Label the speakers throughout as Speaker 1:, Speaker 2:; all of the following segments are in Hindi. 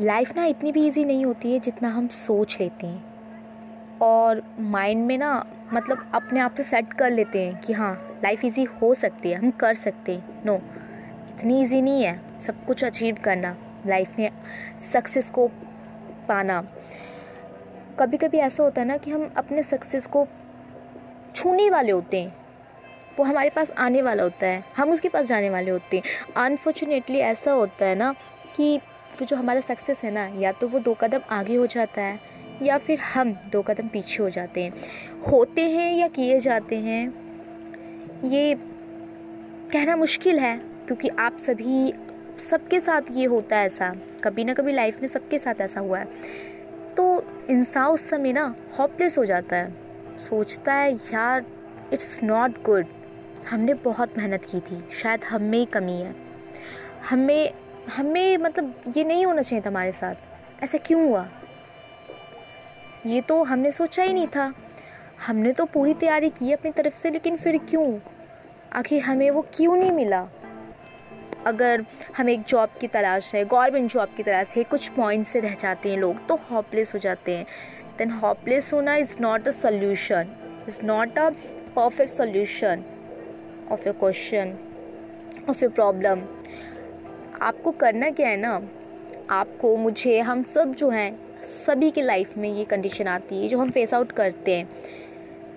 Speaker 1: लाइफ ना इतनी भी इजी नहीं होती है जितना हम सोच लेते हैं। और माइंड में ना मतलब अपने आप से सेट कर लेते हैं कि हाँ लाइफ इजी हो सकती है, हम कर सकते हैं। नो इतनी इजी नहीं है सब कुछ अचीव करना लाइफ में सक्सेस को पाना। कभी कभी ऐसा होता है ना कि हम अपने सक्सेस को छूने वाले होते हैं। वो हमारे पास आने वाला होता है, हम उसके पास जाने वाले होते हैं। अनफॉर्चुनेटली ऐसा होता है ना कि वो जो हमारा सक्सेस है ना, या तो वो दो कदम आगे हो जाता है, या फिर हम दो कदम पीछे हो जाते हैं। होते हैं या किए जाते हैं, ये कहना मुश्किल है, क्योंकि आप सभी, सबके साथ ये होता है ऐसा। कभी ना कभी लाइफ में सबके साथ ऐसा हुआ है। तो इंसान उस समय ना हॉपलेस हो जाता है। सोचता है, यार इट्स नॉट गुड हमने बहुत मेहनत की थी। शायद हम में ही कमी है। हमें हमें मतलब ये नहीं होना चाहिए था हमारे साथ। ऐसा क्यों हुआ? ये तो हमने सोचा ही नहीं था। हमने तो पूरी तैयारी की अपनी तरफ़ से, लेकिन फिर क्यों? आखिर हमें वो क्यों नहीं मिला? अगर हमें एक जॉब की तलाश है गवर्नमेंट जॉब की तलाश है, कुछ पॉइंट से रह जाते हैं लोग तो हॉपलेस हो जाते हैं। देन हॉपलेस होना is not a solution is not a perfect solution of your question of your problem आपको करना क्या है ना? आपको मुझे हम सब जो हैं सभी के लाइफ में ये कंडीशन आती है जो हम फेस आउट करते हैं।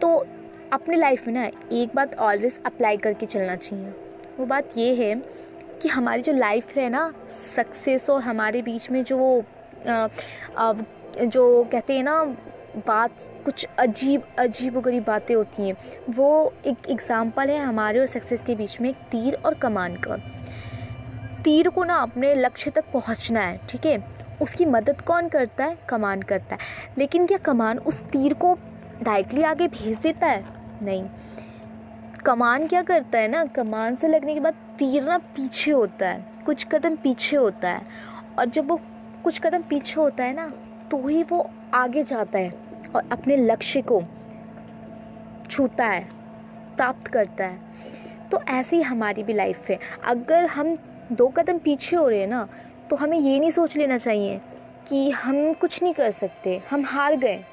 Speaker 1: तो अपने लाइफ में ना एक बात ऑलवेज अप्लाई करके चलना चाहिए। वो बात ये है कि हमारी जो लाइफ है ना सक्सेस और हमारे बीच में जो आ, आ, जो कहते हैं ना बात कुछ अजीब अजीब गरीब बातें होती हैं वो एक एग्ज़ाम्पल है हमारे और सक्सेस के बीच में एक तीर और कमान का। तीर को ना अपने लक्ष्य तक पहुँचना है, ठीक है? उसकी मदद कौन करता है? कमान करता है। लेकिन क्या कमान उस तीर को डायरेक्टली आगे भेज देता है? नहीं। कमान क्या करता है ना? कमान से लगने के बाद तीर ना पीछे होता है। कुछ कदम पीछे होता है। और जब वो कुछ कदम पीछे होता है ना तो ही वो आगे जाता है और अपने लक्ष्य को छूता है, प्राप्त करता है। तो ऐसे ही हमारी भी लाइफ है। अगर हम दो कदम पीछे हो रहे हैं ना तो हमें ये नहीं सोच लेना चाहिए कि हम कुछ नहीं कर सकते, हम हार गए।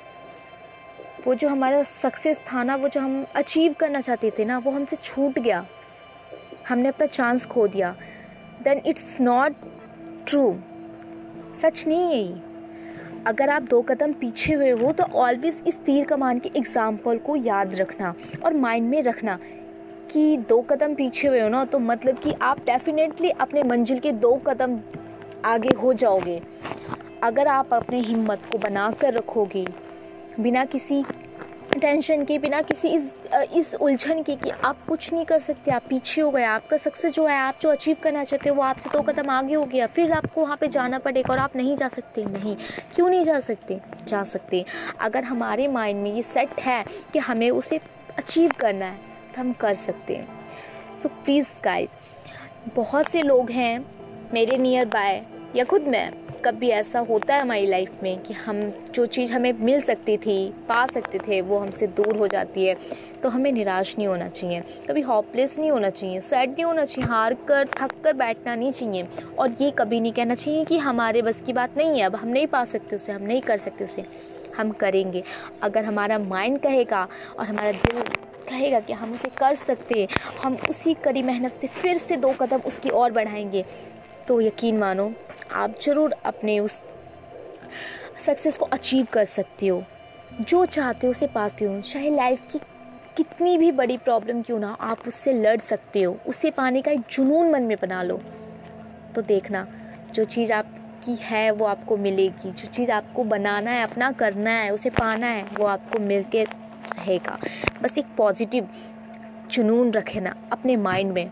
Speaker 1: वो जो हमारा सक्सेस था ना, वो जो हम अचीव करना चाहते थे ना, वो हमसे छूट गया। हमने अपना चांस खो दिया। देन इट्स नॉट ट्रू सच नहीं है अगर आप दो कदम पीछे हुए हो तो ऑलवेज इस तीर कमान के एग्ज़ाम्पल को याद रखना और माइंड में रखना। कि दो कदम पीछे हुए हो ना तो मतलब कि आप डेफिनेटली अपने मंजिल के दो कदम आगे हो जाओगे। अगर आप अपने हिम्मत को बना कर रखोगे, बिना किसी टेंशन के, बिना किसी इस इस उलझन के कि आप कुछ नहीं कर सकते, आप पीछे हो गए, आपका सक्सेस जो है, आप जो अचीव करना चाहते हो, वो आपसे दो कदम आगे हो गया, फिर आपको वहाँ पे जाना पड़ेगा और आप नहीं जा सकते। नहीं, क्यों नहीं जा सकते? जा सकते। अगर हमारे माइंड में ये सेट है कि हमें उसे अचीव करना है हम कर सकते हैं। सो प्लीज़ गाइज़ बहुत से लोग हैं, मेरे नियर बाय या खुद मैं, कभी ऐसा होता है हमारी लाइफ में कि हम, जो चीज़ हमें मिल सकती थी, पा सकते थे, वो हमसे दूर हो जाती है। तो हमें निराश नहीं होना चाहिए। कभी हॉपलेस नहीं होना चाहिए। सैड नहीं होना चाहिए। हार कर, थक कर बैठना नहीं चाहिए। और ये कभी नहीं कहना चाहिए कि हमारे बस की बात नहीं है। अब हम नहीं पा सकते उसे, हम नहीं कर सकते उसे। हम करेंगे। अगर हमारा माइंड कहेगा और हमारा दिल कहेगा कि हम उसे कर सकते हैं। हम उसी कड़ी मेहनत से फिर से दो कदम उसकी ओर बढ़ाएँगे। तो यकीन मानो, आप ज़रूर अपने उस सक्सेस को अचीव कर सकते हो। जो चाहते हो उसे पाते हो। चाहे लाइफ की कितनी भी बड़ी प्रॉब्लम क्यों ना आप उससे लड़ सकते हो। उसे पाने का एक जुनून मन में बना लो। तो देखना, जो चीज़ आपकी है, वो आपको मिलेगी। जो चीज़ आपको बनाना है, अपना करना है, उसे पाना है, वो आपको मिल के रहेगा। बस एक पॉजिटिव जुनून रखे ना अपने माइंड में।